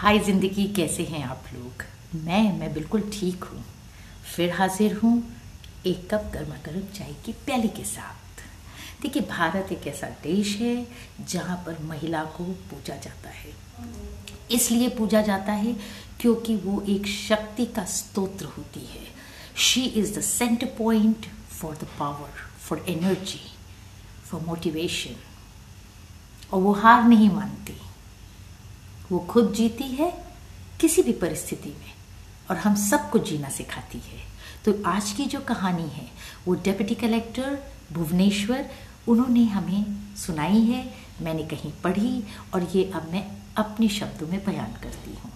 हाय ज़िंदगी, कैसे हैं आप लोग? मैं मैं बिल्कुल ठीक हूँ। फिर हाजिर हूँ एक कप गर्मा गर्म चाय की प्याली के साथ। देखिए, भारत एक ऐसा देश है जहाँ पर महिला को पूजा जाता है। इसलिए पूजा जाता है क्योंकि वो एक शक्ति का स्तोत्र होती है। She is the centre point for the power for energy for motivation और वो हार नहीं मानती। वो खुद जीती है किसी भी परिस्थिति में, और हम सबको जीना सिखाती है। तो आज की जो कहानी है, वो डेप्यूटी कलेक्टर भुवनेश्वर, उन्होंने हमें सुनाई है, मैंने कहीं पढ़ी, और ये अब मैं अपने शब्दों में बयान करती हूँ।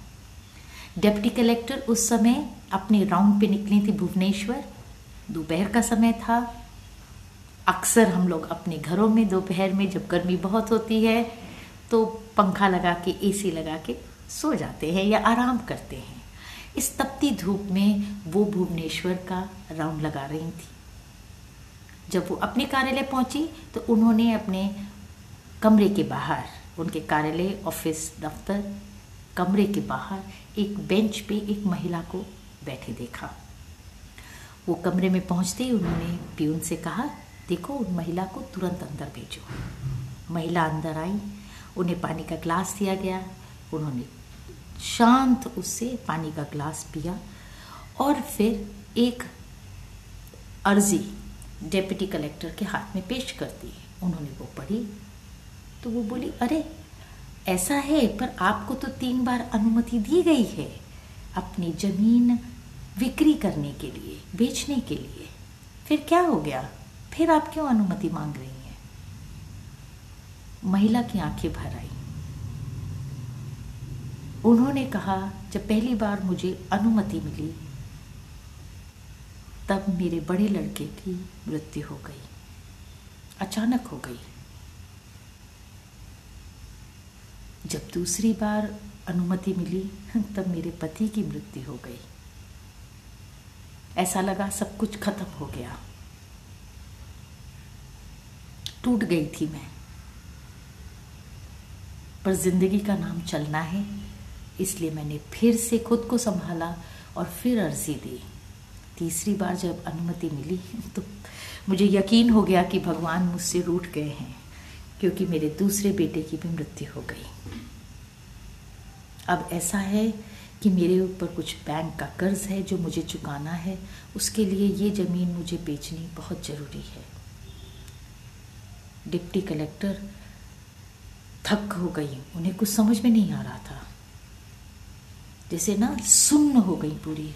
डेप्यूटी कलेक्टर उस समय अपने राउंड पे निकली थी भुवनेश्वर। दोपहर का समय था। अक्सर हम लोग अपने घरों में दोपहर में जब गर्मी बहुत होती है तो पंखा लगा के एसी लगा के सो जाते हैं या आराम करते हैं। इस तपती धूप में वो भुवनेश्वर का राउंड लगा रही थी। जब वो अपने कार्यालय पहुँची तो उन्होंने अपने कमरे के बाहर, उनके कार्यालय, ऑफ़िस, दफ्तर, कमरे के बाहर एक बेंच पे एक महिला को बैठे देखा। वो कमरे में पहुँचते ही उन्होंने प्यून से कहा, देखो, उन महिला को तुरंत अंदर भेजो। महिला अंदर आई उन्हें पानी का ग्लास दिया गया। उन्होंने शांत उससे पानी का ग्लास पिया और फिर एक अर्जी डेप्यूटी कलेक्टर के हाथ में पेश कर दी। उन्होंने वो पढ़ी तो वो बोली, अरे, ऐसा है, पर आपको तो तीन बार अनुमति दी गई है अपनी ज़मीन बिक्री करने के लिए, बेचने के लिए। फिर क्या हो गया? फिर आप क्यों अनुमति मांग रही हैं? महिला की आँखें भर आई। उन्होंने कहा, जब पहली बार मुझे अनुमति मिली, तब मेरे बड़े लड़के की मृत्यु हो गई। अचानक हो गई। जब दूसरी बार अनुमति मिली, तब मेरे पति की मृत्यु हो गई। ऐसा लगा सब कुछ खत्म हो गया। टूट गई थी मैं। पर ज़िंदगी का नाम चलना है। इसलिए मैंने फिर से खुद को संभाला और फिर अर्जी दी। तीसरी बार जब अनुमति मिली तो मुझे यकीन हो गया कि भगवान मुझसे रूठ गए हैं, क्योंकि मेरे दूसरे बेटे की भी मृत्यु हो गई। अब ऐसा है कि मेरे ऊपर कुछ बैंक का कर्ज है जो मुझे चुकाना है। उसके लिए ये ज़मीन मुझे बेचनी बहुत ज़रूरी है। डिप्टी कलेक्टर थक हो गई, उन्हें कुछ समझ में नहीं आ रहा था। जैसे ना सुन्न हो गई पूरी।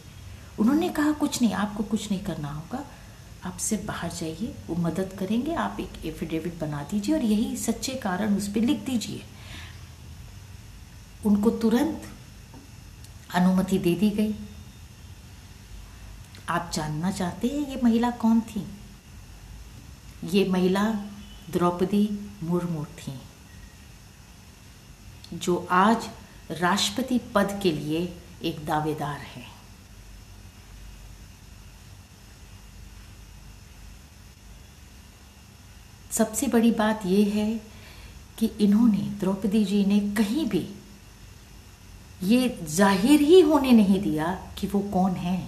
उन्होंने कहा, कुछ नहीं, आपको कुछ नहीं करना होगा। आप सिर्फ़ बाहर जाइए, वो मदद करेंगे, आप एक एफिडेविट बना दीजिए और यही सच्चे कारण उस पर लिख दीजिए। उनको तुरंत अनुमति दे दी गई। आप जानना चाहते हैं, ये महिला कौन थी? ये महिला द्रौपदी मुर्मू थी। जो आज राष्ट्रपति पद के लिए एक दावेदार है। सबसे बड़ी बात यह है कि इन्होंने, द्रौपदी जी ने कहीं भी ये ज़ाहिर ही होने नहीं दिया कि वो कौन है।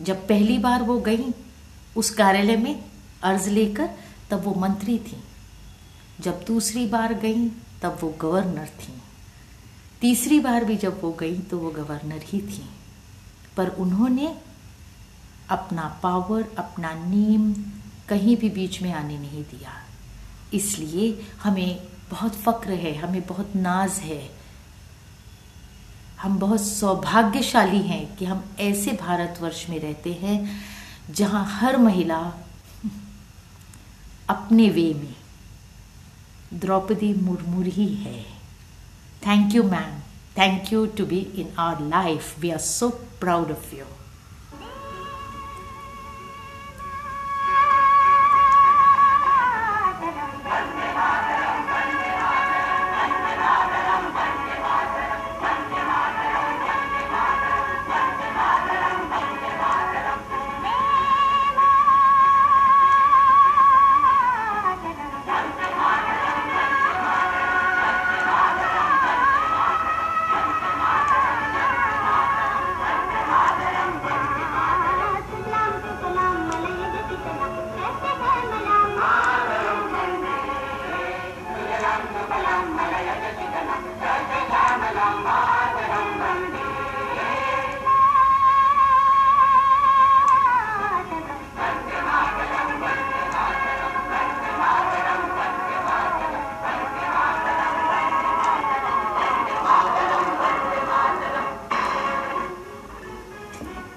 जब पहली बार वो गई, उस कार्यालय में अर्ज़ लेकर तब वो मंत्री थी। जब दूसरी बार गई तब वो गवर्नर थी। तीसरी बार भी जब वो गई तो वो गवर्नर ही थी। पर उन्होंने अपना पावर अपना नेम कहीं भी बीच में आने नहीं दिया। इसलिए हमें बहुत फक्र है, हमें बहुत नाज है। हम बहुत सौभाग्यशाली हैं कि हम ऐसे भारतवर्ष में रहते हैं जहाँ हर महिला अपने वे में Draupadi Murmur hai. Thank you, ma'am. Thank you to be in our life. We are so proud of you.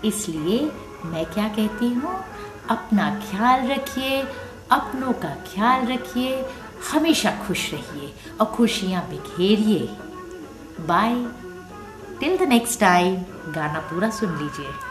इसलिए मैं क्या कहती हूँ? अपना ख्याल रखिए, अपनों का ख्याल रखिए, हमेशा खुश रहिए और खुशियाँ बिखेरिए। Bye till the next time गाना पूरा सुन लीजिए।